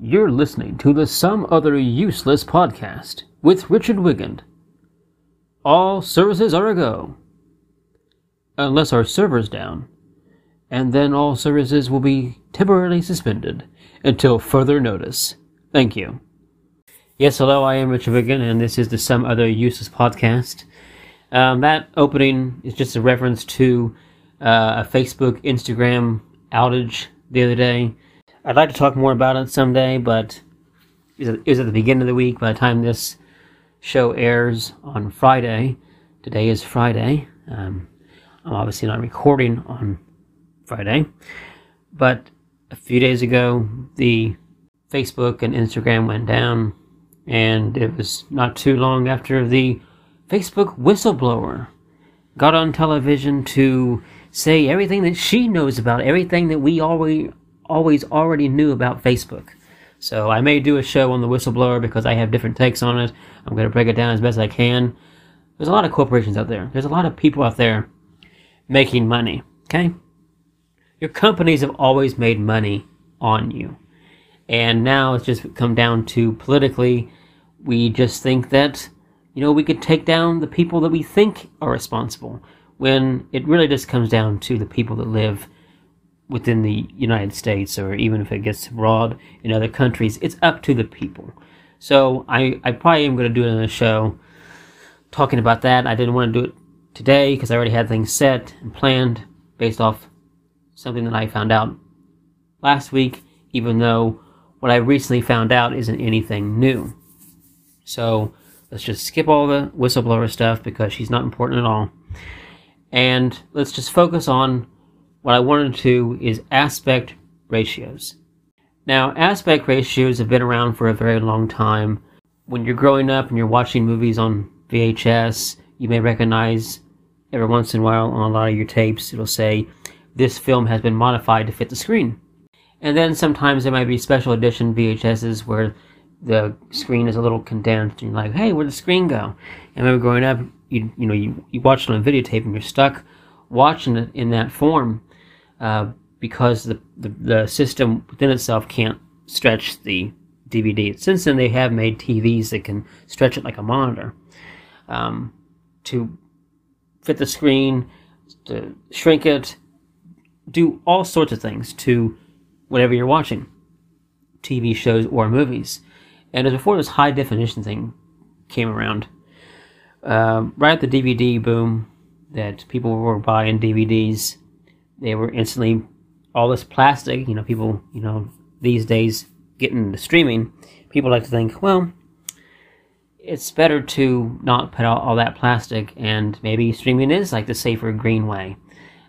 You're listening to the Some Other Useless podcast with Richard Wigand. All services are a go. Unless our server's down. And then all services will be temporarily suspended until further notice. Thank you. Yes, hello, I am Richard Wigand, and this is the Some Other Useless podcast. Um, that opening is just a reference to uh, a Facebook, Instagram outage the other day. I'd like to talk more about it someday, but it was at the beginning of the week. By the time this show airs on Friday, today is Friday. Um, I'm obviously not recording on Friday, but a few days ago, the Facebook and Instagram went down, and it was not too long after the Facebook whistleblower got on television to say everything that she knows about everything that we already always already knew about Facebook. So I may do a show on the whistleblower because I have different takes on it. I'm going to break it down as best I can. There's a lot of corporations out there. There's a lot of people out there making money. Okay? Your companies have always made money on you. And now it's just come down to politically, we just think that, you know, we could take down the people that we think are responsible when it really just comes down to the people that live within the United States or even if it gets abroad in other countries, it's up to the people. So I, I probably am going to do another show talking about that. I didn't want to do it today because I already had things set and planned based off something that I found out last week, even though what I recently found out isn't anything new. So let's just skip all the whistleblower stuff because she's not important at all. And let's just focus on what I wanted to is aspect ratios. Now, aspect ratios have been around for a very long time. When you're growing up and you're watching movies on VHS, you may recognize every once in a while on a lot of your tapes, it'll say, this film has been modified to fit the screen. And then sometimes there might be special edition VHSs where the screen is a little condensed and you're like, hey, where'd the screen go? And remember growing up, you, you know, you, you watch it on videotape and you're stuck watching it in that form uh, because the, the, the system within itself can't stretch the DVD. Since then, they have made TVs that can stretch it like a monitor um, to fit the screen, to shrink it, do all sorts of things to whatever you're watching, TV shows or movies. And as before this high definition thing came around, um, right at the DVD boom that people were buying DVDs they were instantly all this plastic. You know, people, you know, these days getting into streaming, people like to think, well, it's better to not put out all that plastic, and maybe streaming is like the safer green way.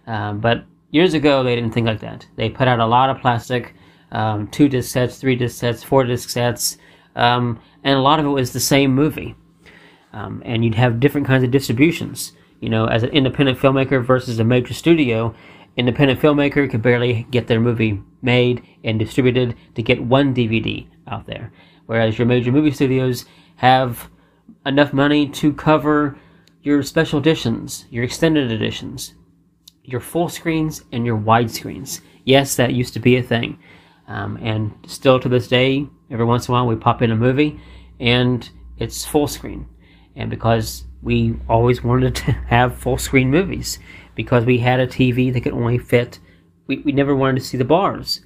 Um, but years ago, they didn't think like that. They put out a lot of plastic, um, two disc sets, three disc sets, four disc sets, um, and a lot of it was the same movie. Um, and you'd have different kinds of distributions. You know, as an independent filmmaker versus a major studio, independent filmmaker could barely get their movie made and distributed to get one DVD out there. Whereas your major movie studios have enough money to cover your special editions, your extended editions, your full screens, and your wide screens. Yes, that used to be a thing. Um, and still to this day, every once in a while we pop in a movie and it's full screen. And because we always wanted to have full screen movies, because we had a TV that could only fit. We, we never wanted to see the bars.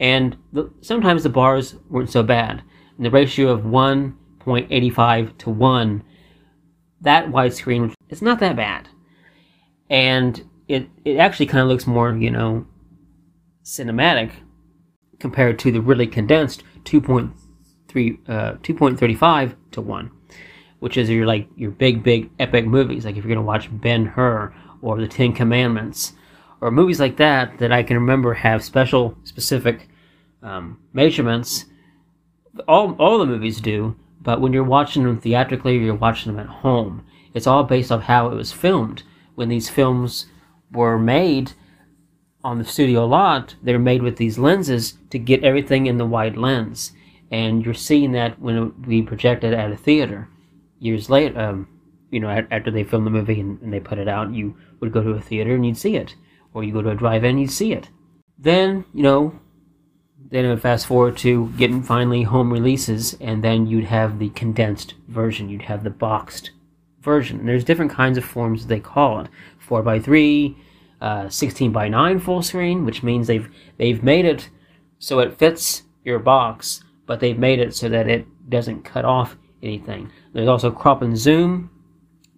And the, sometimes the bars weren't so bad. And the ratio of 1.85 to 1, that widescreen it's not that bad. And it, it actually kind of looks more, you know, cinematic compared to the really condensed 2.3 uh, 2.35 to 1 which is your like your big big epic movies like if you're going to watch Ben-Hur or the Ten Commandments, or movies like that that I can remember have special, specific um, measurements. All all the movies do, but when you're watching them theatrically, or you're watching them at home. It's all based off how it was filmed. When these films were made on the studio lot, they're made with these lenses to get everything in the wide lens, and you're seeing that when we be projected at a theater years later. Um, you know, after they filmed the movie and, and they put it out, you would go to a theater and you'd see it, or you go to a drive-in, and you'd see it. Then, you know, then it would fast forward to getting finally home releases, and then you'd have the condensed version. You'd have the boxed version. And there's different kinds of forms they call it: four by three, uh, 16 by 9 full screen, which means they've they've made it so it fits your box, but they've made it so that it doesn't cut off anything. There's also crop and zoom,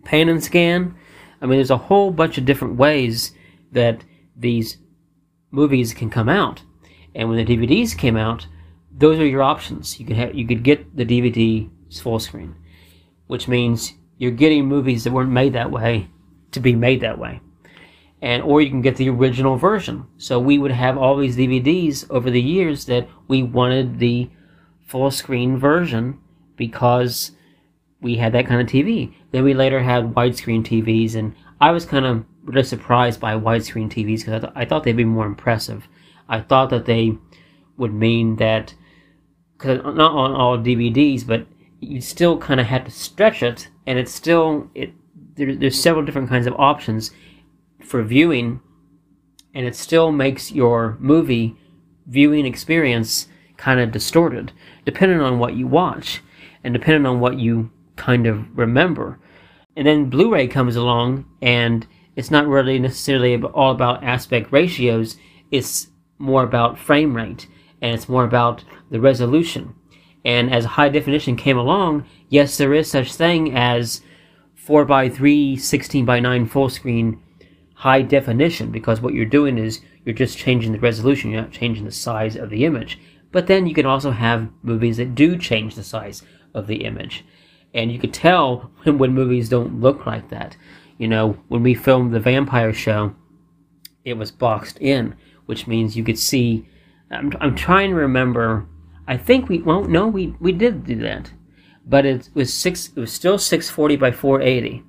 pan and scan. I mean, there's a whole bunch of different ways that these movies can come out. And when the DVDs came out, those are your options. You could have, you could get the DVD full screen, which means you're getting movies that weren't made that way to be made that way. And or you can get the original version. So we would have all these DVDs over the years that we wanted the full screen version because we had that kind of TV. Then we later had widescreen TVs, and I was kind of really surprised by widescreen TVs because I, th- I thought they'd be more impressive. I thought that they would mean that, because not on all DVDs, but you still kind of had to stretch it, and it's still it. There, there's several different kinds of options for viewing, and it still makes your movie viewing experience kind of distorted, depending on what you watch, and depending on what you kind of remember. And then Blu-ray comes along, and it's not really necessarily all about aspect ratios. It's more about frame rate, and it's more about the resolution. And as high definition came along, yes, there is such thing as 4 by 3 16 by 9 full screen high definition because what you're doing is you're just changing the resolution, you're not changing the size of the image. But then you can also have movies that do change the size of the image. And you could tell when, when movies don't look like that. You know, when we filmed the vampire show, it was boxed in, which means you could see. I'm, I'm trying to remember. I think we well no we we did do that, but it was six. It was still 640 by 480,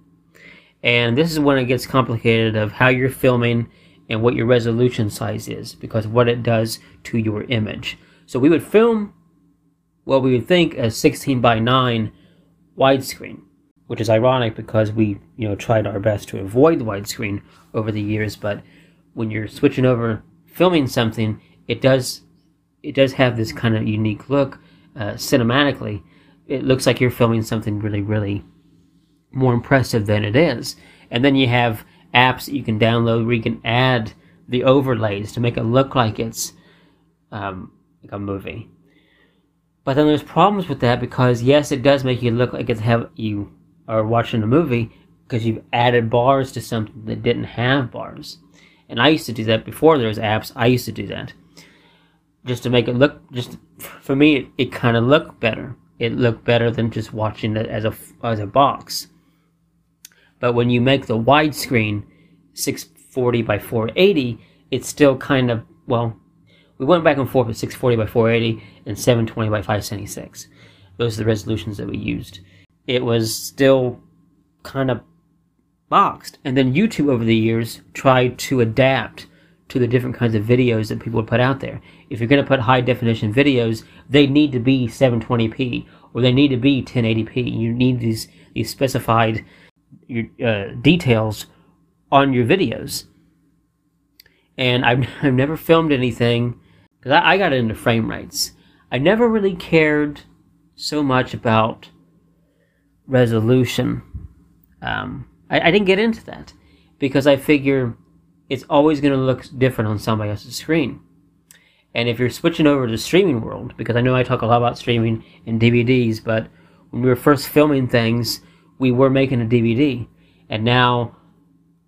and this is when it gets complicated of how you're filming and what your resolution size is because what it does to your image. So we would film what we would think as 16 by 9 widescreen, which is ironic because we, you know, tried our best to avoid widescreen over the years, but when you're switching over filming something, it does it does have this kind of unique look uh, cinematically. It looks like you're filming something really, really more impressive than it is. And then you have apps that you can download where you can add the overlays to make it look like it's um, like a movie. But then there's problems with that because yes, it does make you look like it's have you are watching a movie because you've added bars to something that didn't have bars. And I used to do that before there was apps. I used to do that just to make it look just for me. It, it kind of looked better. It looked better than just watching it as a as a box. But when you make the widescreen 640 by 480, it's still kind of well we went back and forth with 640 by 480 and 720 by 576. Those are the resolutions that we used. It was still kind of boxed. And then YouTube over the years tried to adapt to the different kinds of videos that people would put out there. If you're going to put high definition videos, they need to be 720p or they need to be 1080p. You need these these specified uh, details on your videos. And I've, I've never filmed anything because I, I got into frame rates. I never really cared so much about resolution. Um, I, I didn't get into that because I figure it's always going to look different on somebody else's screen. And if you're switching over to the streaming world, because I know I talk a lot about streaming and DVDs, but when we were first filming things, we were making a DVD. And now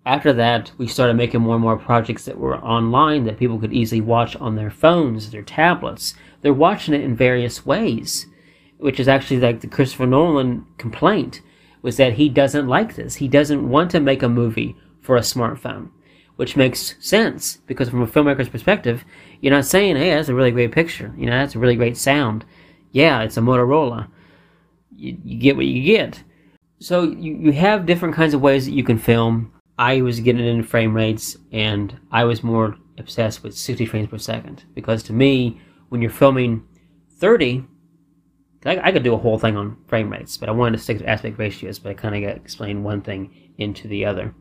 after that, we started making more and more projects that were online that people could easily watch on their phones, their tablets. They're watching it in various ways, which is actually like the Christopher Nolan complaint was that he doesn't like this. He doesn't want to make a movie for a smartphone, which makes sense because from a filmmaker's perspective, you're not saying, "Hey, that's a really great picture. You know, that's a really great sound." Yeah, it's a Motorola. You, you get what you get. So you, you have different kinds of ways that you can film I was getting into frame rates and I was more obsessed with 60 frames per second because to me, when you're filming 30, I, I could do a whole thing on frame rates, but I wanted to stick to aspect ratios, but I kind of got explain one thing into the other.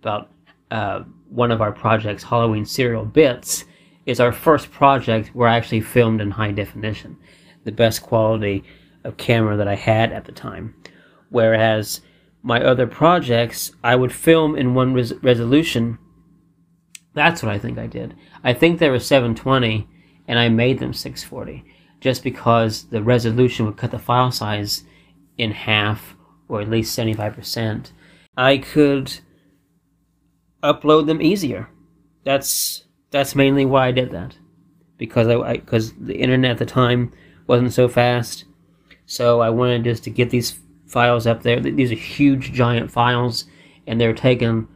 About uh, one of our projects, Halloween Serial Bits, is our first project where I actually filmed in high definition, the best quality of camera that I had at the time. Whereas my other projects, I would film in one res- resolution. That's what I think I did. I think they were 720 and I made them 640 just because the resolution would cut the file size in half or at least 75%. I could upload them easier. That's that's mainly why I did that. Because I because the internet at the time wasn't so fast. So I wanted just to get these files up there. These are huge giant files and they're taken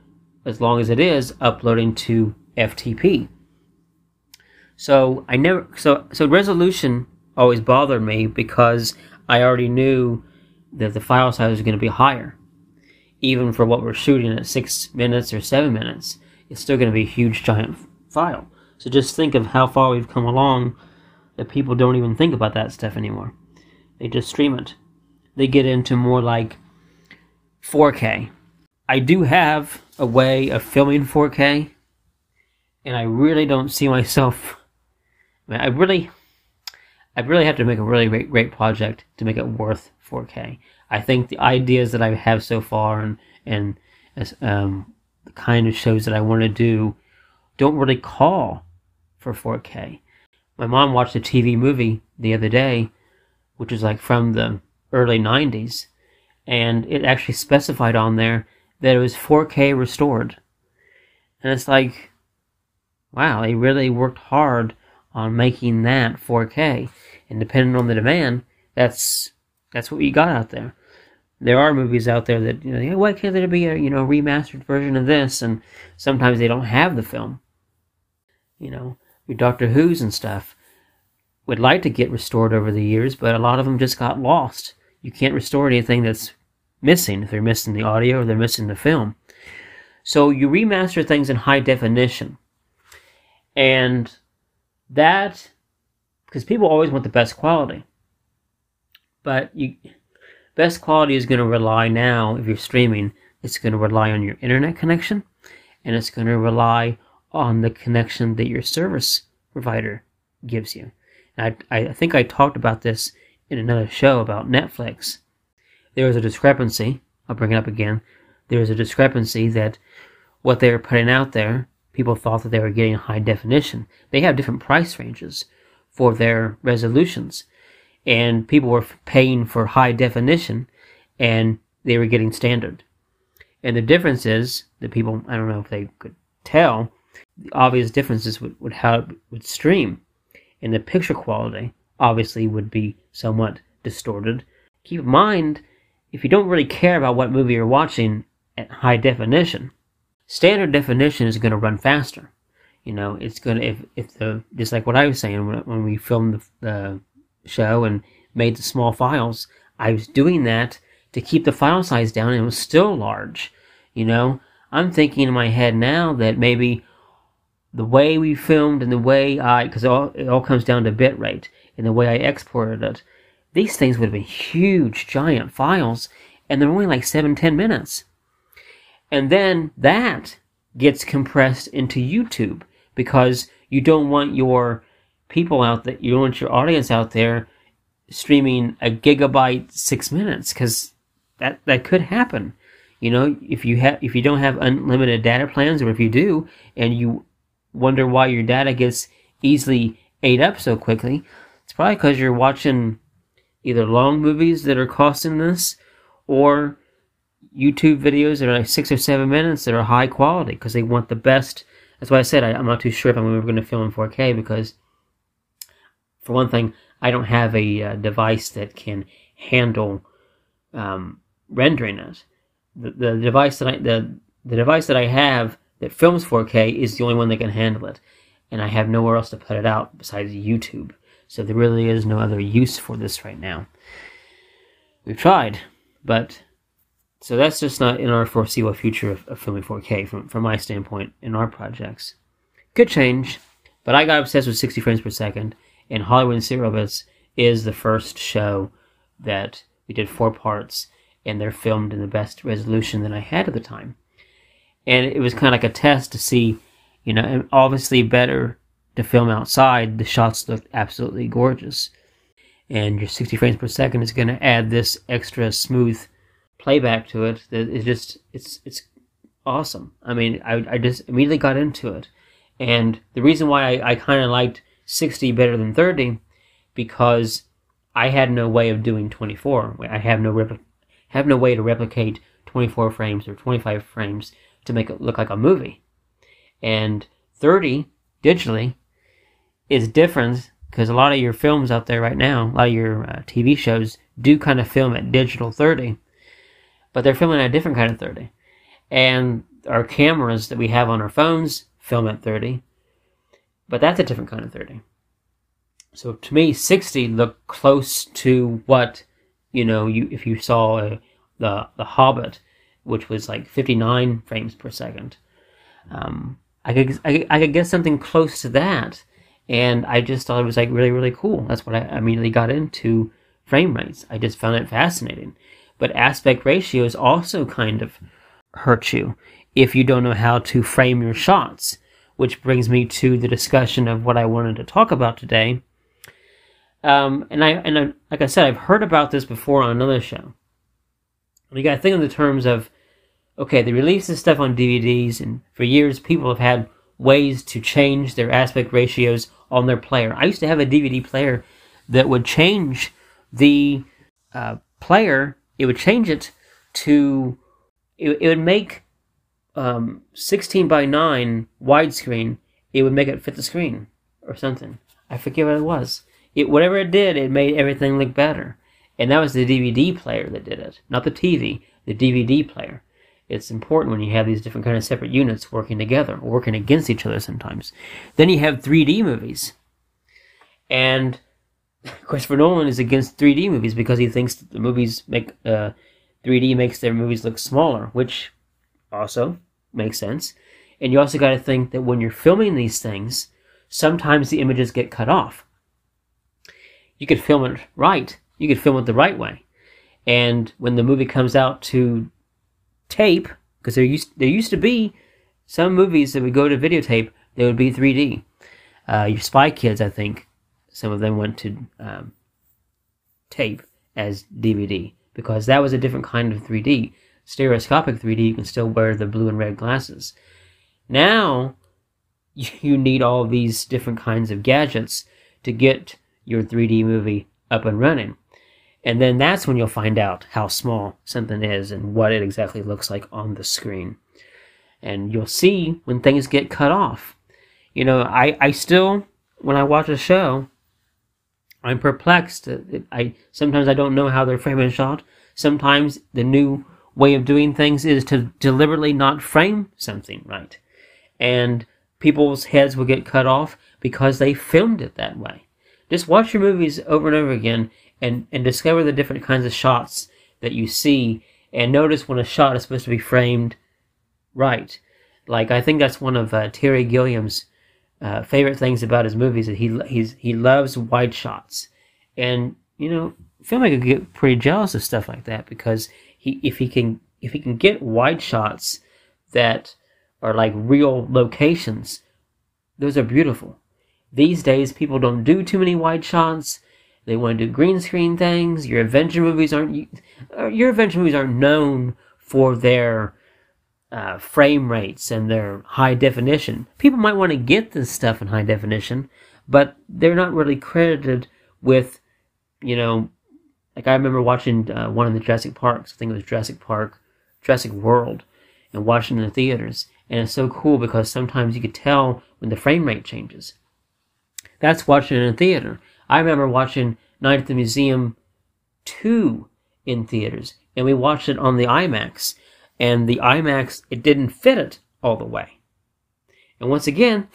as long as it is uploading to FTP. So I never so so resolution always bothered me because I already knew that the file size was going to be higher. Even for what we're shooting at six minutes or seven minutes, it's still going to be a huge giant file. So just think of how far we've come along that people don't even think about that stuff anymore. They just stream it. They get into more like 4K. I do have a way of filming 4K, and I really don't see myself. I, mean, I really, I really have to make a really great, great project to make it worth 4K. I think the ideas that I have so far and and um, the kind of shows that I want to do don't really call for 4K. My mom watched a TV movie the other day, which was like from the early 90s, and it actually specified on there that it was 4K restored. And it's like, wow, they really worked hard on making that 4K. And depending on the demand, that's that's what we got out there. There are movies out there that you know, why can't there be a you know remastered version of this? And sometimes they don't have the film. You know, your Doctor Who's and stuff would like to get restored over the years, but a lot of them just got lost. You can't restore anything that's missing if they're missing the audio or they're missing the film. So you remaster things in high definition. And that because people always want the best quality. But you best quality is going to rely now if you're streaming, it's going to rely on your internet connection and it's going to rely on the connection that your service provider gives you. And I, I think I talked about this in another show about Netflix. There was a discrepancy. I'll bring it up again. There was a discrepancy that what they were putting out there, people thought that they were getting high definition. They have different price ranges for their resolutions. And people were paying for high definition and they were getting standard. And the difference is that people, I don't know if they could tell, the obvious differences with, with how it would stream. And the picture quality obviously would be somewhat distorted. Keep in mind, if you don't really care about what movie you're watching at high definition, standard definition is going to run faster. You know, it's going to, if, if the, just like what I was saying when, when we filmed the, the show and made the small files, I was doing that to keep the file size down and it was still large. You know, I'm thinking in my head now that maybe the way we filmed and the way I, because it all, it all comes down to bit rate and the way I exported it, these things would have been huge, giant files, and they're only like seven, ten minutes. And then that gets compressed into YouTube because you don't want your people out there, you don't want your audience out there streaming a gigabyte six minutes because that that could happen. You know, if you have if you don't have unlimited data plans, or if you do, and you wonder why your data gets easily ate up so quickly, it's probably because you're watching either long movies that are costing this, or YouTube videos that are like six or seven minutes that are high quality because they want the best that's why I said I, am not too sure if I'm ever going to film in 4K because, for one thing, I don't have a uh, device that can handle um, rendering it. The, the device that I the the device that I have that films 4K is the only one that can handle it, and I have nowhere else to put it out besides YouTube. So there really is no other use for this right now. We've tried, but so that's just not in our foreseeable future of, of filming 4K from, from my standpoint in our projects. Could change, but I got obsessed with 60 frames per second, and Halloween Serial Bits is the first show that we did four parts, and they're filmed in the best resolution that I had at the time. And it was kind of like a test to see, you know, obviously better to film outside, the shots look absolutely gorgeous. And your 60 frames per second is going to add this extra smooth playback to it that is just it's it's awesome. I mean, I, I just immediately got into it. And the reason why I, I kind of liked 60 better than 30 because I had no way of doing 24. I have no repli- have no way to replicate 24 frames or 25 frames to make it look like a movie. And 30 digitally is different because a lot of your films out there right now, a lot of your uh, TV shows do kind of film at digital 30, but they're filming at a different kind of 30. And our cameras that we have on our phones film at 30, but that's a different kind of 30. So to me, 60 looked close to what, you know, you if you saw a, the the Hobbit, which was like 59 frames per second. Um, I could I, I could get something close to that, and I just thought it was like really really cool. That's what I immediately got into frame rates. I just found it fascinating. But aspect ratios also kind of hurt you if you don't know how to frame your shots, which brings me to the discussion of what I wanted to talk about today. Um, and I and I, like I said, I've heard about this before on another show. You got to think in the terms of, okay, they release this stuff on DVDs, and for years people have had ways to change their aspect ratios on their player. I used to have a DVD player that would change the uh, player. It would change it to. It, it would make um, 16 by 9 widescreen. It would make it fit the screen or something. I forget what it was. It whatever it did, it made everything look better. And that was the DVD player that did it, not the TV, the DVD player. It's important when you have these different kind of separate units working together, working against each other sometimes. Then you have 3D movies. And Christopher Nolan is against 3D movies because he thinks the movies make uh, 3D makes their movies look smaller, which also makes sense. And you also got to think that when you're filming these things, sometimes the images get cut off. You could film it right, you could film it the right way. And when the movie comes out to tape, because there used there used to be some movies that would go to videotape, they would be 3D. Uh, your Spy Kids, I think, some of them went to um, tape as DVD because that was a different kind of 3D. Stereoscopic 3D, you can still wear the blue and red glasses. Now, you need all these different kinds of gadgets to get your 3D movie up and running. And then that's when you'll find out how small something is and what it exactly looks like on the screen. And you'll see when things get cut off. You know, I, I still, when I watch a show, I'm perplexed. I sometimes I don't know how they're framing a shot. Sometimes the new way of doing things is to deliberately not frame something right, and people's heads will get cut off because they filmed it that way. Just watch your movies over and over again, and, and discover the different kinds of shots that you see and notice when a shot is supposed to be framed right. Like I think that's one of uh, Terry Gilliam's uh, favorite things about his movies that he he's he loves wide shots, and you know filmmaker get pretty jealous of stuff like that because he if he can if he can get wide shots that are like real locations, those are beautiful. These days, people don't do too many wide shots. They want to do green screen things. Your adventure movies aren't uh, your adventure movies aren't known for their uh, frame rates and their high definition. People might want to get this stuff in high definition, but they're not really credited with, you know, like I remember watching uh, one of the Jurassic Parks. I think it was Jurassic Park, Jurassic World, and watching in the theaters. And it's so cool because sometimes you could tell when the frame rate changes. That's watching in a theater. I remember watching Night at the Museum 2 in theaters, and we watched it on the IMAX, and the IMAX, it didn't fit it all the way. And once again,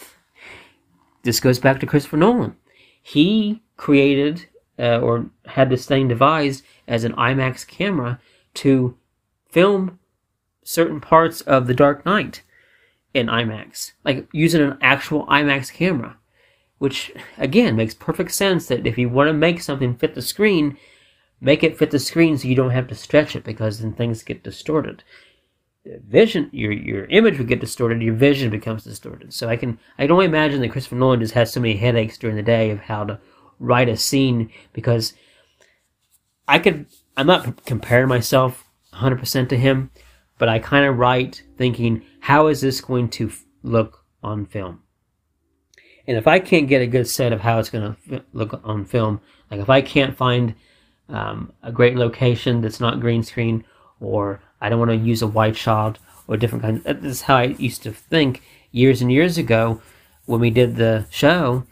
this goes back to Christopher Nolan. He created uh, or had this thing devised as an IMAX camera to film certain parts of The Dark Knight in IMAX, like using an actual IMAX camera which again makes perfect sense that if you want to make something fit the screen, make it fit the screen so you don't have to stretch it because then things get distorted. vision, your your image would get distorted, your vision becomes distorted. So I can I can only imagine that Christopher Nolan just has so many headaches during the day of how to write a scene because I could I'm not comparing myself 100% to him, but I kind of write thinking how is this going to look on film? And if I can't get a good set of how it's going to look on film, like if I can't find um, a great location that's not green screen, or I don't want to use a white shot or different kinds. This is how I used to think years and years ago when we did the show.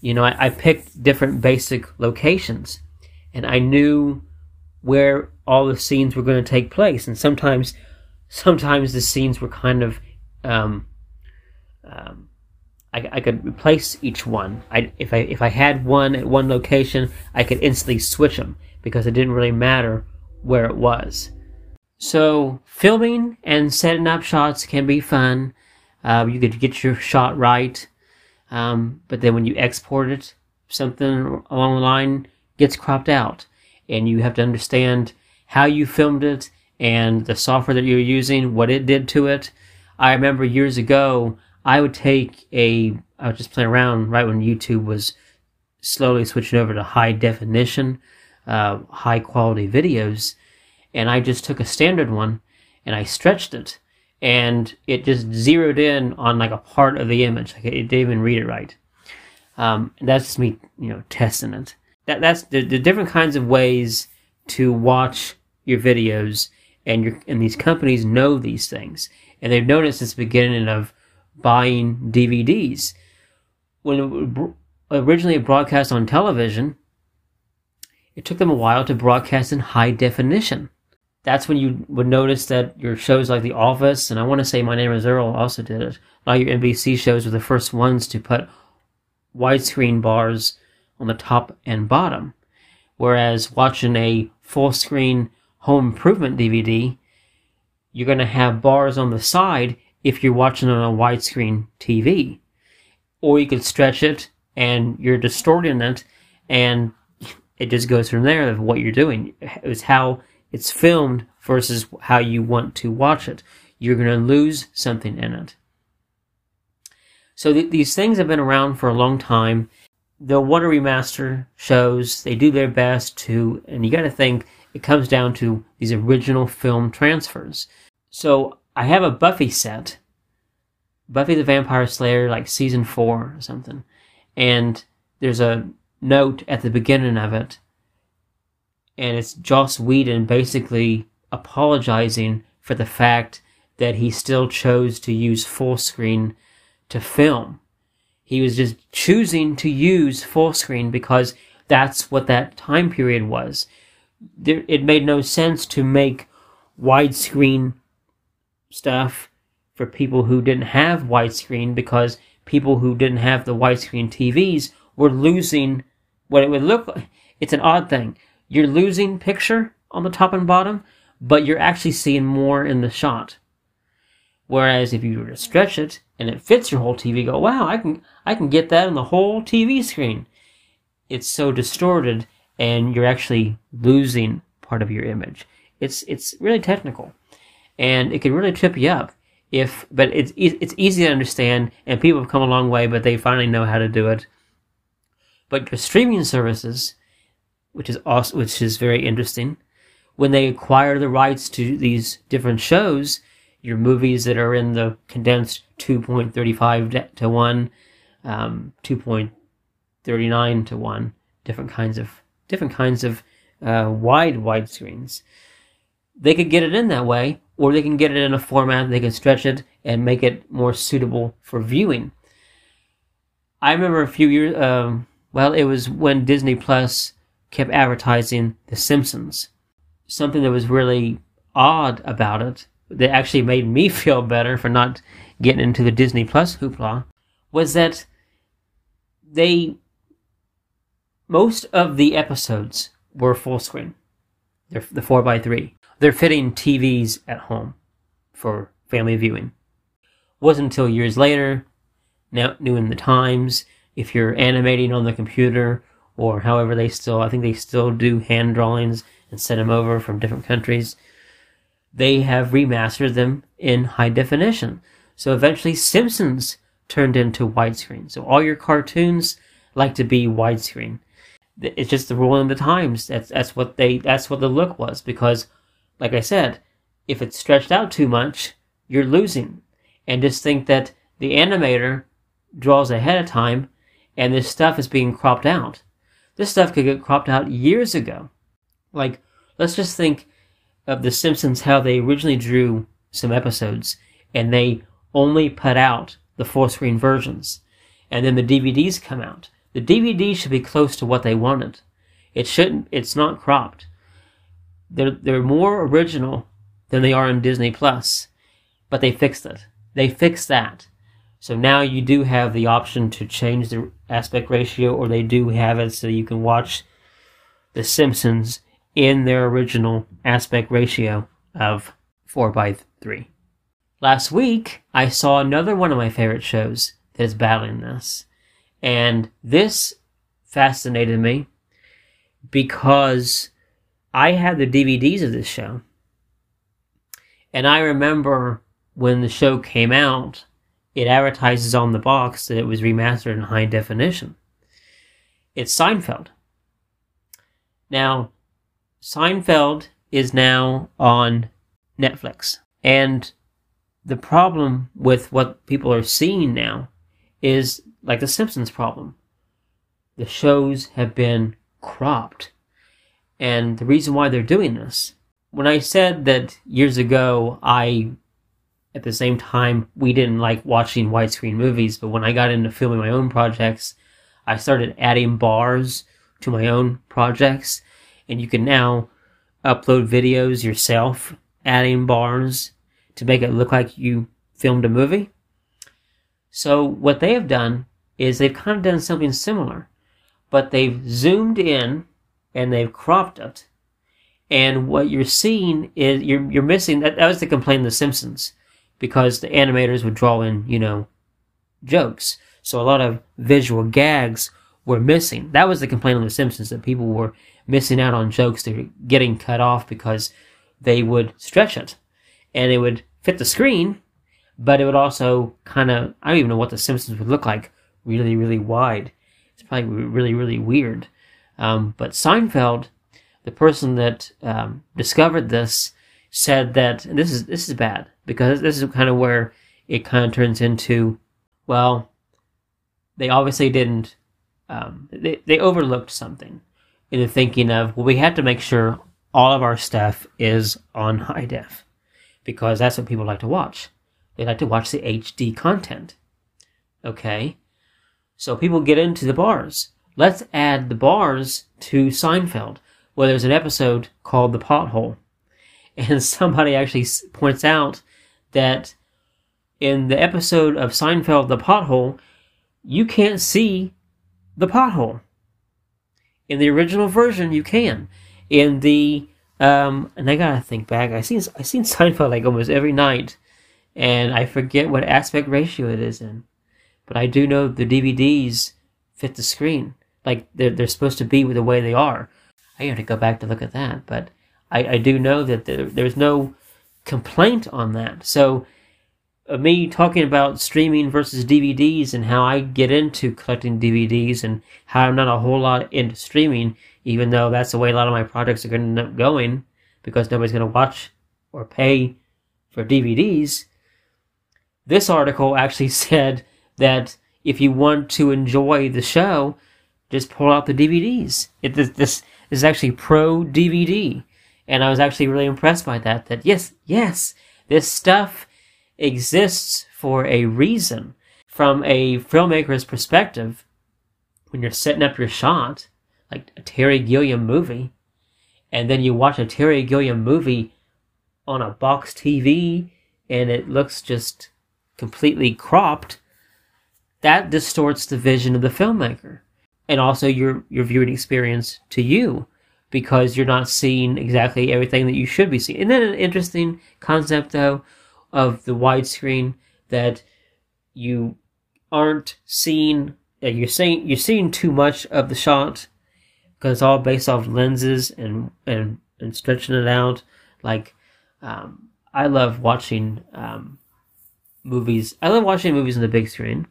You know, I, I picked different basic locations, and I knew where all the scenes were going to take place, and sometimes, sometimes the scenes were kind of um, um, I, I could replace each one. I, if I if I had one at one location, I could instantly switch them because it didn't really matter where it was. So filming and setting up shots can be fun. Uh, you could get your shot right, um, but then when you export it, something along the line gets cropped out, and you have to understand how you filmed it and the software that you're using, what it did to it. I remember years ago I would take a, I was just playing around right when YouTube was slowly switching over to high definition, uh, high quality videos, and I just took a standard one and I stretched it, and it just zeroed in on like a part of the image. Like it didn't even read it right. Um, that's me, you know, testing it. That that's the, the different kinds of ways to watch your videos, and your and these companies know these things, and they've noticed since the beginning of buying DVDs. When originally broadcast on television, it took them a while to broadcast in high definition. That's when you would notice that your shows like The Office, and I want to say My Name is Earl also did it. A lot of your NBC shows were the first ones to put widescreen bars on the top and bottom. Whereas watching a full screen home improvement DVD, you're going to have bars on the side if you're watching on a widescreen TV. Or you could stretch it and you're distorting it and it just goes from there of what you're doing. It's how it's filmed versus how you want to watch it. You're going to lose something in it. So th- these things have been around for a long time. They'll want to remaster shows. They do their best to, and you got to think it comes down to these original film transfers. So I have a Buffy set, Buffy the Vampire Slayer, like season four or something, and there's a note at the beginning of it, and it's Joss Whedon basically apologizing for the fact that he still chose to use full screen to film. He was just choosing to use full screen because that's what that time period was. There, it made no sense to make widescreen stuff for people who didn't have widescreen because people who didn't have the widescreen TVs were losing what it would look like. It's an odd thing. You're losing picture on the top and bottom, but you're actually seeing more in the shot. Whereas if you were to stretch it and it fits your whole TV, go, wow, I can I can get that on the whole TV screen. It's so distorted and you're actually losing part of your image. It's it's really technical and it can really trip you up if but it's it's easy to understand and people have come a long way but they finally know how to do it. But your streaming services which is also which is very interesting when they acquire the rights to these different shows your movies that are in the condensed 2.35 to 1 um, 2.39 to 1 different kinds of different kinds of uh, wide wide screens. They could get it in that way or they can get it in a format they can stretch it and make it more suitable for viewing. I remember a few years, um, well, it was when Disney Plus kept advertising The Simpsons. Something that was really odd about it, that actually made me feel better for not getting into the Disney Plus hoopla, was that they, most of the episodes were full screen. They're the 4x3 they're fitting TVs at home for family viewing. Wasn't until years later, now new in the times, if you're animating on the computer or however they still, I think they still do hand drawings and send them over from different countries. They have remastered them in high definition. So eventually Simpsons turned into widescreen. So all your cartoons like to be widescreen. It's just the rule in the times. That's that's what they that's what the look was because like I said, if it's stretched out too much, you're losing. And just think that the animator draws ahead of time and this stuff is being cropped out. This stuff could get cropped out years ago. Like, let's just think of The Simpsons, how they originally drew some episodes and they only put out the full screen versions. And then the DVDs come out. The DVD should be close to what they wanted. It shouldn't, it's not cropped. They're, they're more original than they are in Disney Plus, but they fixed it. They fixed that. So now you do have the option to change the aspect ratio, or they do have it so you can watch The Simpsons in their original aspect ratio of 4 by 3. Last week, I saw another one of my favorite shows that is battling this. And this fascinated me because I had the DVDs of this show. And I remember when the show came out, it advertises on the box that it was remastered in high definition. It's Seinfeld. Now, Seinfeld is now on Netflix. And the problem with what people are seeing now is like the Simpsons problem. The shows have been cropped. And the reason why they're doing this, when I said that years ago, I, at the same time, we didn't like watching widescreen movies, but when I got into filming my own projects, I started adding bars to my own projects. And you can now upload videos yourself, adding bars to make it look like you filmed a movie. So what they have done is they've kind of done something similar, but they've zoomed in and they've cropped it. And what you're seeing is you're you're missing that, that was the complaint of the Simpsons because the animators would draw in, you know, jokes. So a lot of visual gags were missing. That was the complaint of the Simpsons that people were missing out on jokes. They were getting cut off because they would stretch it and it would fit the screen, but it would also kind of, I don't even know what The Simpsons would look like really, really wide. It's probably really, really weird. Um, but Seinfeld, the person that um, discovered this, said that this is this is bad because this is kind of where it kind of turns into, well, they obviously didn't, um, they they overlooked something in the thinking of well, we had to make sure all of our stuff is on high def because that's what people like to watch. They like to watch the HD content. Okay? So people get into the bars. Let's add the bars to Seinfeld, where there's an episode called The Pothole. And somebody actually points out that in the episode of Seinfeld, The Pothole, you can't see the pothole. In the original version, you can. In the um, and I gotta think back. I seen I seen Seinfeld like almost every night, and I forget what aspect ratio it is in, but I do know the DVDs fit the screen like they're they're supposed to be the way they are. I have to go back to look at that, but I, I do know that there, there's no complaint on that. So uh, me talking about streaming versus DVDs and how I get into collecting DVDs and how I'm not a whole lot into streaming even though that's the way a lot of my projects are going to end up going because nobody's going to watch or pay for DVDs. This article actually said that if you want to enjoy the show, just pull out the DVDs. It, this, this is actually pro DVD. And I was actually really impressed by that. That yes, yes, this stuff exists for a reason. From a filmmaker's perspective, when you're setting up your shot, like a Terry Gilliam movie, and then you watch a Terry Gilliam movie on a box TV and it looks just completely cropped, that distorts the vision of the filmmaker and also your your viewing experience to you because you're not seeing exactly everything that you should be seeing. And then an interesting concept though of the widescreen that you aren't seeing you're seeing you're seeing too much of the shot because it's all based off lenses and and and stretching it out. Like um, I love watching um, movies. I love watching movies on the big screen.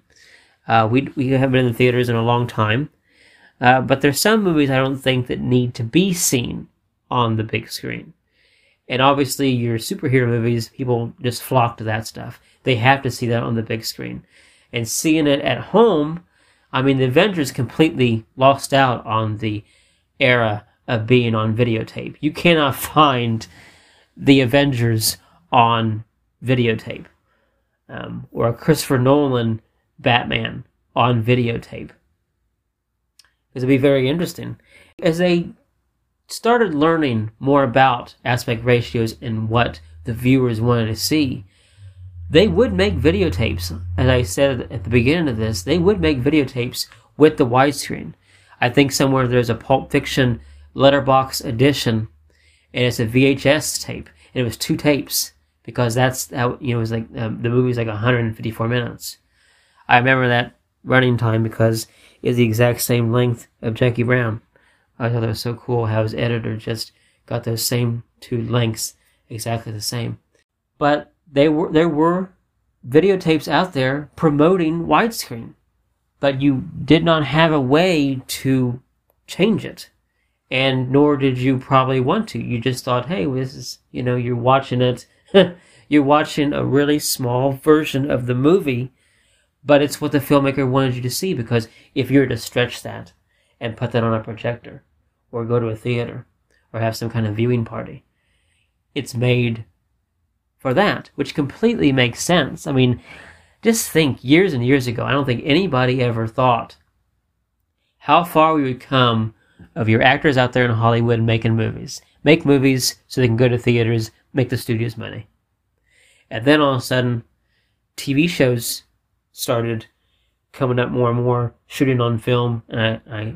Uh, we we haven't been in the theaters in a long time, uh, but there's some movies I don't think that need to be seen on the big screen. And obviously, your superhero movies, people just flock to that stuff. They have to see that on the big screen. And seeing it at home, I mean, the Avengers completely lost out on the era of being on videotape. You cannot find the Avengers on videotape um, or a Christopher Nolan Batman on videotape. It would be very interesting. As they started learning more about aspect ratios and what the viewers wanted to see, they would make videotapes. As I said at the beginning of this, they would make videotapes with the widescreen. I think somewhere there's a Pulp Fiction letterbox edition, and it's a VHS tape, and it was two tapes because that's how you know it was like um, the movie was like 154 minutes. I remember that running time because it's the exact same length of Jackie Brown. I thought that was so cool how his editor just got those same two lengths exactly the same. But they were there were videotapes out there promoting widescreen, but you did not have a way to change it, and nor did you probably want to. You just thought, hey, this is you know you're watching it, you're watching a really small version of the movie, but it's what the filmmaker wanted you to see because if you were to stretch that and put that on a projector or go to a theater or have some kind of viewing party. It's made for that, which completely makes sense. I mean, just think years and years ago, I don't think anybody ever thought how far we would come of your actors out there in Hollywood making movies. Make movies so they can go to theaters, make the studios money. And then all of a sudden, TV shows started coming up more and more, shooting on film. And I, I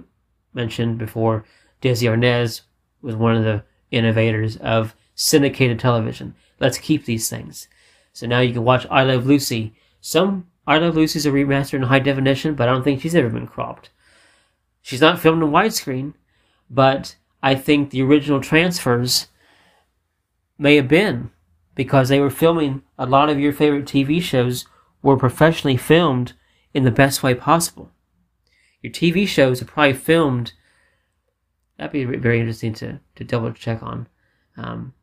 mentioned before, Desi Arnaz was one of the innovators of syndicated television. Let's keep these things. So now you can watch I Love Lucy. Some I Love Lucy's are remastered in high definition, but I don't think she's ever been cropped. She's not filmed in widescreen, but I think the original transfers may have been because they were filming a lot of your favorite TV shows were professionally filmed in the best way possible. Your TV shows are probably filmed. That'd be very interesting to, to double check on. Um,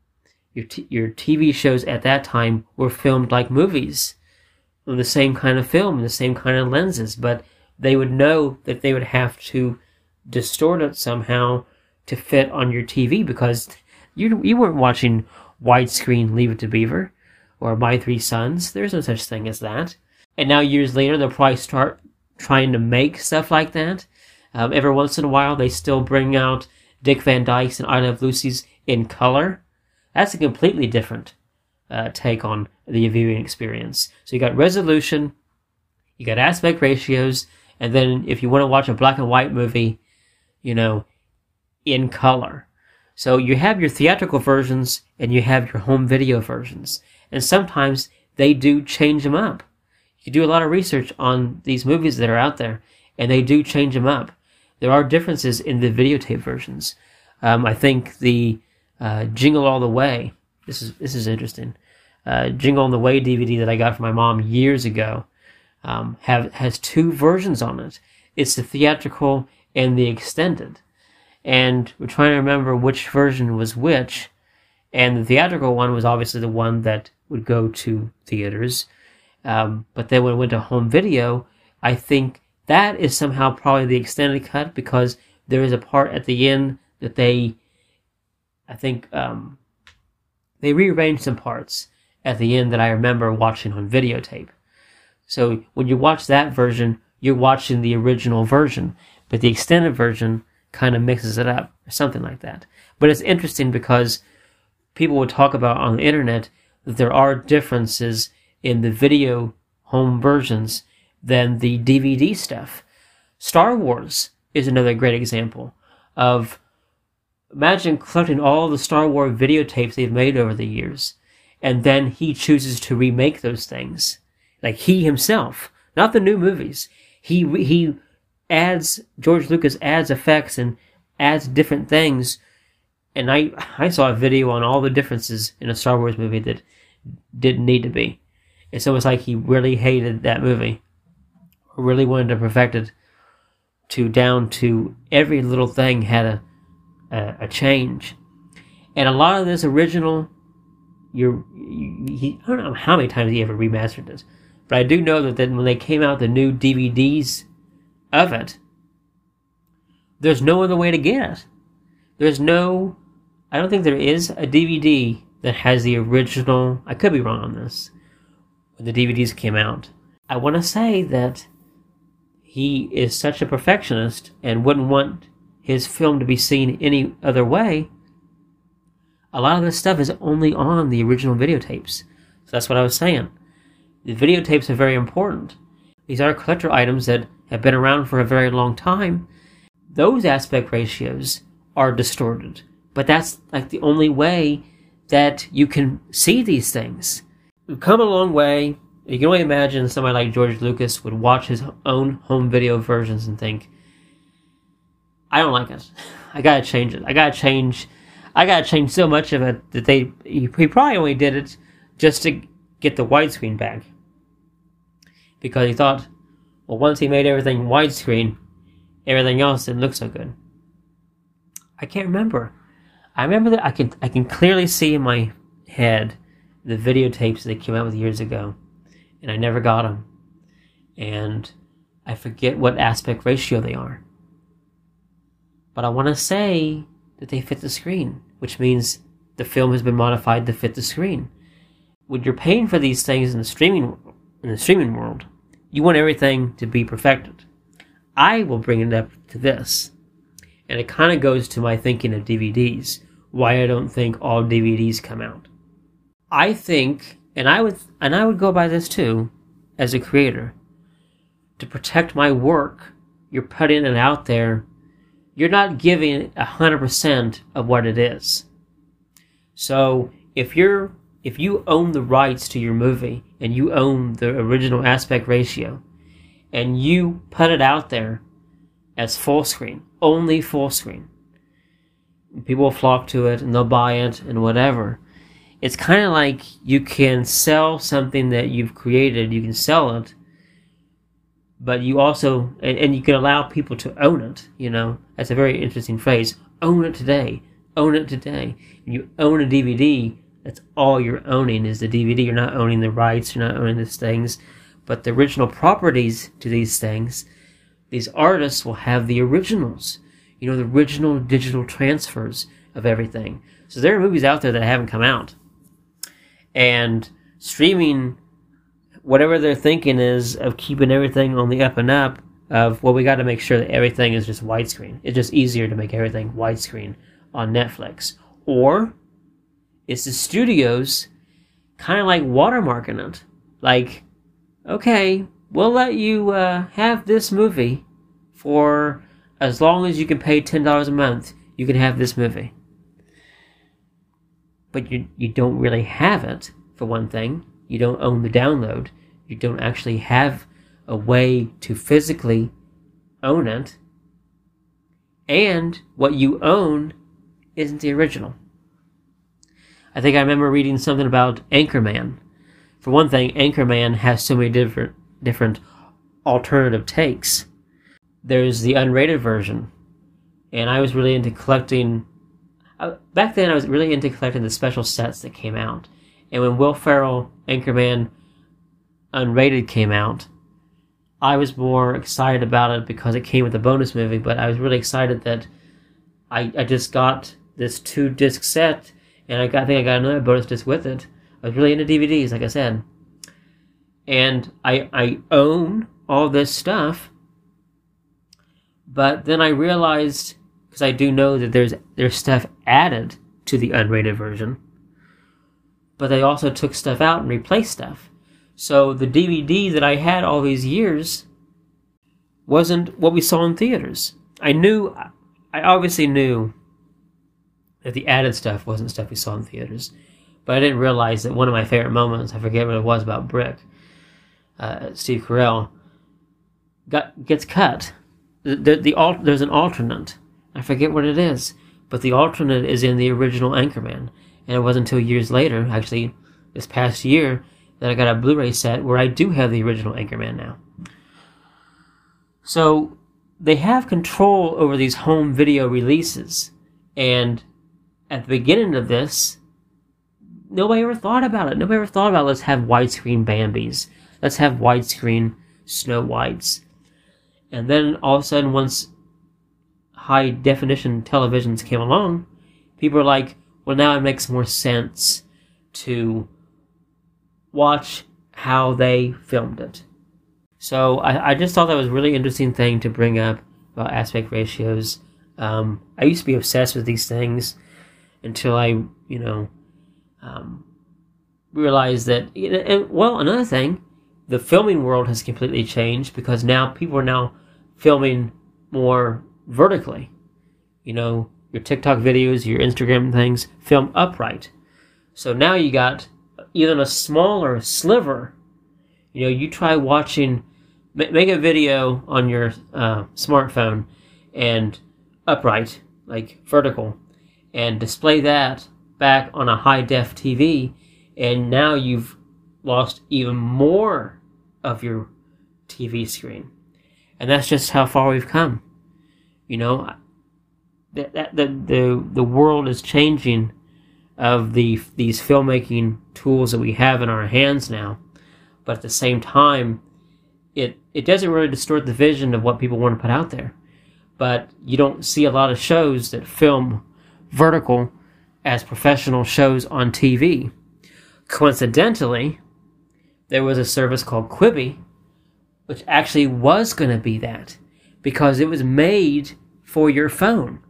your t- your TV shows at that time were filmed like movies, the same kind of film, the same kind of lenses, but they would know that they would have to distort it somehow to fit on your TV because you you weren't watching widescreen Leave It to Beaver or My Three Sons. There's no such thing as that. And now years later, they'll probably start trying to make stuff like that. Um, every once in a while, they still bring out Dick Van Dyke's and I Love Lucy's in color. That's a completely different uh, take on the viewing experience. So you got resolution, you got aspect ratios, and then if you want to watch a black and white movie, you know, in color. So you have your theatrical versions and you have your home video versions. And sometimes they do change them up you do a lot of research on these movies that are out there, and they do change them up. There are differences in the videotape versions. Um, I think the uh, Jingle All the Way. This is this is interesting. Uh, Jingle All the Way DVD that I got from my mom years ago um, have has two versions on it. It's the theatrical and the extended, and we're trying to remember which version was which. And the theatrical one was obviously the one that would go to theaters, um, but then when it went to home video, I think that is somehow probably the extended cut because there is a part at the end that they, I think, um, they rearranged some parts at the end that I remember watching on videotape. So when you watch that version, you're watching the original version, but the extended version kind of mixes it up or something like that. But it's interesting because people would talk about on the internet that there are differences in the video home versions than the DVD stuff. Star Wars is another great example of imagine collecting all the Star Wars videotapes they've made over the years, and then he chooses to remake those things. Like he himself, not the new movies. He he adds George Lucas adds effects and adds different things. And I I saw a video on all the differences in a Star Wars movie that didn't need to be. It's almost like he really hated that movie, really wanted to perfect it to down to every little thing had a, a, a change. And a lot of this original, you're, you, he, I don't know how many times he ever remastered this, but I do know that then when they came out the new DVDs of it, there's no other way to get it. There's no, I don't think there is a DVD that has the original. I could be wrong on this. When the DVDs came out, I want to say that he is such a perfectionist and wouldn't want his film to be seen any other way. A lot of this stuff is only on the original videotapes. So that's what I was saying. The videotapes are very important. These are collector items that have been around for a very long time those aspect ratios are distorted. But that's like the only way that you can see these things. We've come a long way. You can only imagine somebody like George Lucas would watch his own home video versions and think, I don't like it. I gotta change it. I gotta change. I gotta change so much of it that they. He probably only did it just to get the widescreen back. Because he thought, well, once he made everything widescreen, everything else didn't look so good. I can't remember. I remember that I can I can clearly see in my head the videotapes they came out with years ago, and I never got them, and I forget what aspect ratio they are. But I want to say that they fit the screen, which means the film has been modified to fit the screen. When you're paying for these things in the streaming in the streaming world, you want everything to be perfected. I will bring it up to this. And it kind of goes to my thinking of DVDs, why I don't think all DVDs come out. I think, and I would, and I would go by this too, as a creator, to protect my work, you're putting it out there, you're not giving hundred percent of what it is. So if you're, if you own the rights to your movie and you own the original aspect ratio, and you put it out there as full screen, only full screen, people will flock to it and they'll buy it and whatever. It's kind of like you can sell something that you've created, you can sell it, but you also, and, and you can allow people to own it, you know. That's a very interesting phrase. Own it today. Own it today. When you own a DVD, that's all you're owning is the DVD. You're not owning the rights, you're not owning these things. But the original properties to these things, these artists will have the originals. You know, the original digital transfers of everything. So there are movies out there that haven't come out. And streaming, whatever they're thinking is of keeping everything on the up and up, of, well, we got to make sure that everything is just widescreen. It's just easier to make everything widescreen on Netflix. Or it's the studios kind of like watermarking it. Like, okay, we'll let you uh, have this movie for as long as you can pay $10 a month, you can have this movie. But you, you don't really have it, for one thing. You don't own the download. You don't actually have a way to physically own it. And what you own isn't the original. I think I remember reading something about Anchorman for one thing, Anchorman has so many different different alternative takes. There's the unrated version, and I was really into collecting. Uh, back then, I was really into collecting the special sets that came out. And when Will Ferrell Anchorman Unrated came out, I was more excited about it because it came with a bonus movie. But I was really excited that I I just got this two disc set, and I, got, I think I got another bonus disc with it I was really into DVDs, like I said. And I I own all this stuff. But then I realized because I do know that there's there's stuff added to the unrated version. But they also took stuff out and replaced stuff. So the DVD that I had all these years wasn't what we saw in theaters. I knew I obviously knew that the added stuff wasn't stuff we saw in theaters. But I didn't realize that one of my favorite moments, I forget what it was about Brick, uh, Steve Carell, got gets cut. The, the, the there's an alternate. I forget what it is, but the alternate is in the original Anchorman, and it wasn't until years later, actually, this past year that I got a Blu-ray set where I do have the original Anchorman now. So they have control over these home video releases, and at the beginning of this, nobody ever thought about it. Nobody ever thought about let's have widescreen Bambis, let's have widescreen Snow Whites, and then all of a sudden, once high definition televisions came along, people were like, well, now it makes more sense to watch how they filmed it. So I, I just thought that was a really interesting thing to bring up about aspect ratios. Um, I used to be obsessed with these things until I, you know, um, realized that. And, well, another thing, the filming world has completely changed because now people are now filming more vertically. You know, your TikTok videos, your Instagram things, film upright. So now you got even a smaller sliver. You know, you try watching, make a video on your uh, smartphone and upright, like vertical, and display that back on a high def TV, and now you've lost even more of your TV screen. And that's just how far we've come. You know, that the, the, the world is changing of the these filmmaking tools that we have in our hands now. But at the same time, it it doesn't really distort the vision of what people want to put out there. But you don't see a lot of shows that film vertical as professional shows on TV. Coincidentally, there was a service called Quibi, which actually was going to be that because it was made for your phone.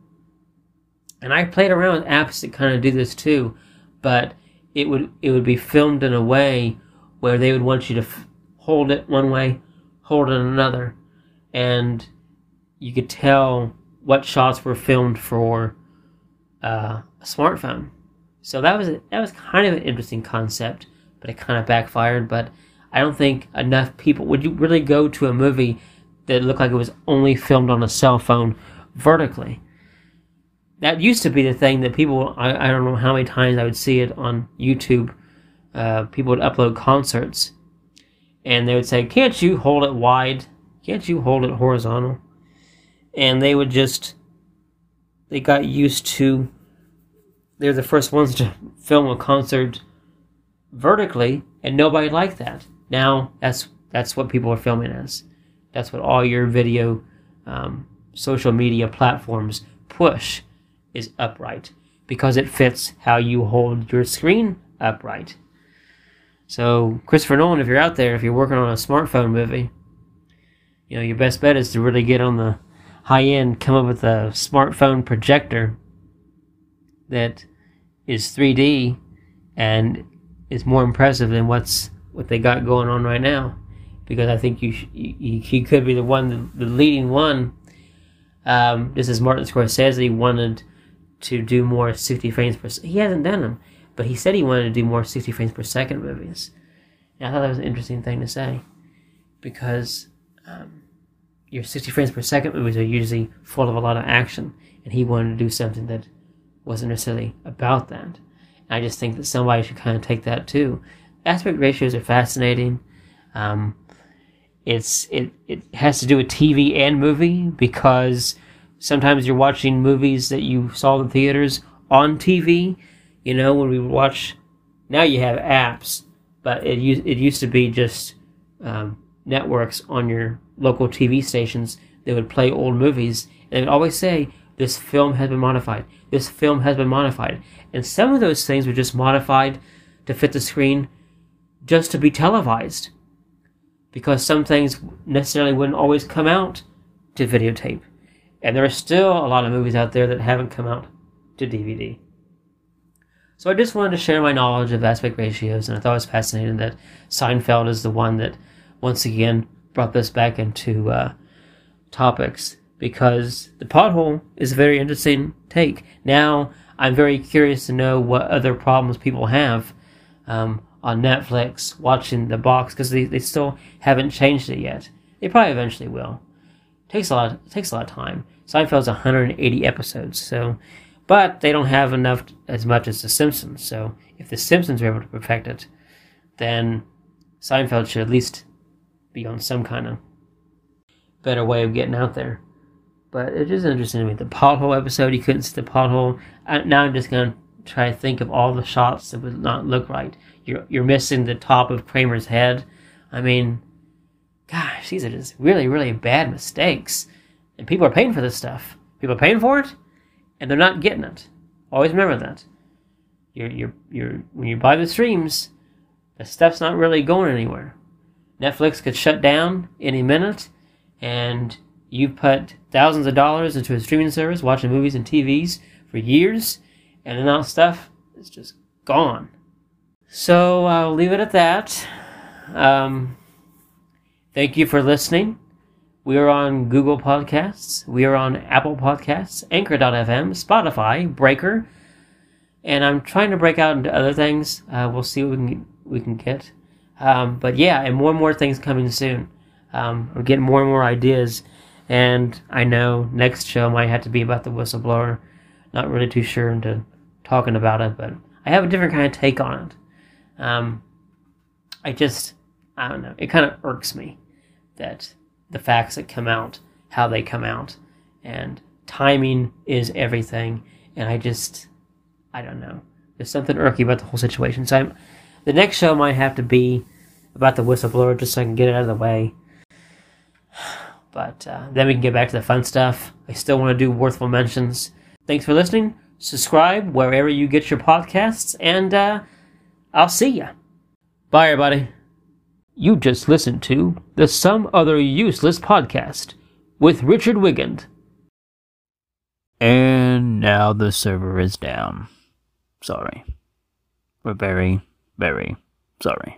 And I played around with apps that kind of do this too, but it would it would be filmed in a way where they would want you to f- hold it one way, hold it another, and you could tell what shots were filmed for uh, a smartphone. So that was that was kind of an interesting concept, but it kind of backfired. But I don't think enough people would you really go to a movie that looked like it was only filmed on a cell phone vertically. That used to be the thing that people I, I don't know how many times I would see it on YouTube. Uh, people would upload concerts, and they would say, "Can't you hold it wide? Can't you hold it horizontal?" And they would just they got used to they're the first ones to film a concert vertically, and nobody liked that. Now that's that's what people are filming as. That's what all your video, um, social media platforms push is upright because it fits how you hold your screen upright. So Christopher Nolan, if you're out there, if you're working on a smartphone movie, you know your best bet is to really get on the high end, come up with a smartphone projector that is 3D and is more impressive than what's what they got going on right now. Because I think you, you he could be the one, the, the leading one. Um, this is Martin Scorsese he wanted to do more 60 frames per. He hasn't done them, but he said he wanted to do more 60 frames per second movies. And I thought that was an interesting thing to say, because um, your 60 frames per second movies are usually full of a lot of action, and he wanted to do something that wasn't necessarily about that. I just think that somebody should kind of take that too. Aspect ratios are fascinating. Um, it's it it has to do with TV and movie because sometimes you're watching movies that you saw in theaters on TV. You know, when we watch, now you have apps, but it used it used to be just um, networks on your local TV stations that would play old movies, and they'd always say this film has been modified. This film has been modified. And some of those things were just modified to fit the screen just to be televised. Because some things necessarily wouldn't always come out to videotape. And there are still a lot of movies out there that haven't come out to DVD. So I just wanted to share my knowledge of aspect ratios, and I thought it was fascinating that Seinfeld is the one that once again brought this back into uh, topics because the pothole is a very interesting take. Now, I'm very curious to know what other problems people have um, on Netflix watching the box because they, they still haven't changed it yet. They probably eventually will. It takes a lot. It takes a lot of time. Seinfeld's 180 episodes, so but they don't have enough as much as The Simpsons. So if The Simpsons were able to perfect it, then Seinfeld should at least be on some kind of better way of getting out there. But it is interesting to me. The pothole episode, you couldn't see the pothole. Now I'm just gonna try to think of all the shots that would not look right. You're you're missing the top of Kramer's head. I mean, gosh, these are just really really bad mistakes, and people are paying for this stuff. People are paying for it, and they're not getting it. Always remember that. You're you're you're when you buy the streams, the stuff's not really going anywhere. Netflix could shut down any minute, and you put thousands of dollars into a streaming service, watching movies and TVs for years, and then that stuff is just gone. So I'll leave it at that. Um, thank you for listening. We are on Google Podcasts. We are on Apple Podcasts, Anchor.fm, Spotify, Breaker, and I'm trying to break out into other things. Uh, we'll see what we can, we can get. Um, but yeah, and more and more things coming soon. Um, we're getting more and more ideas, and I know next show might have to be about the whistleblower. Not really too sure into talking about it, but I have a different kind of take on it. Um, I just, I don't know. It kind of irks me that the facts that come out, how they come out, and timing is everything. And I just, I don't know. There's something irky about the whole situation. So I'm, the next show might have to be about the whistleblower just so I can get it out of the way. But uh, then we can get back to the fun stuff. I still want to do worthful mentions. Thanks for listening. Subscribe wherever you get your podcasts, and uh, I'll see ya. Bye, everybody. You just listened to the Some Other Useless Podcast with Richard Wigand. And now the server is down. Sorry. We're very, very sorry.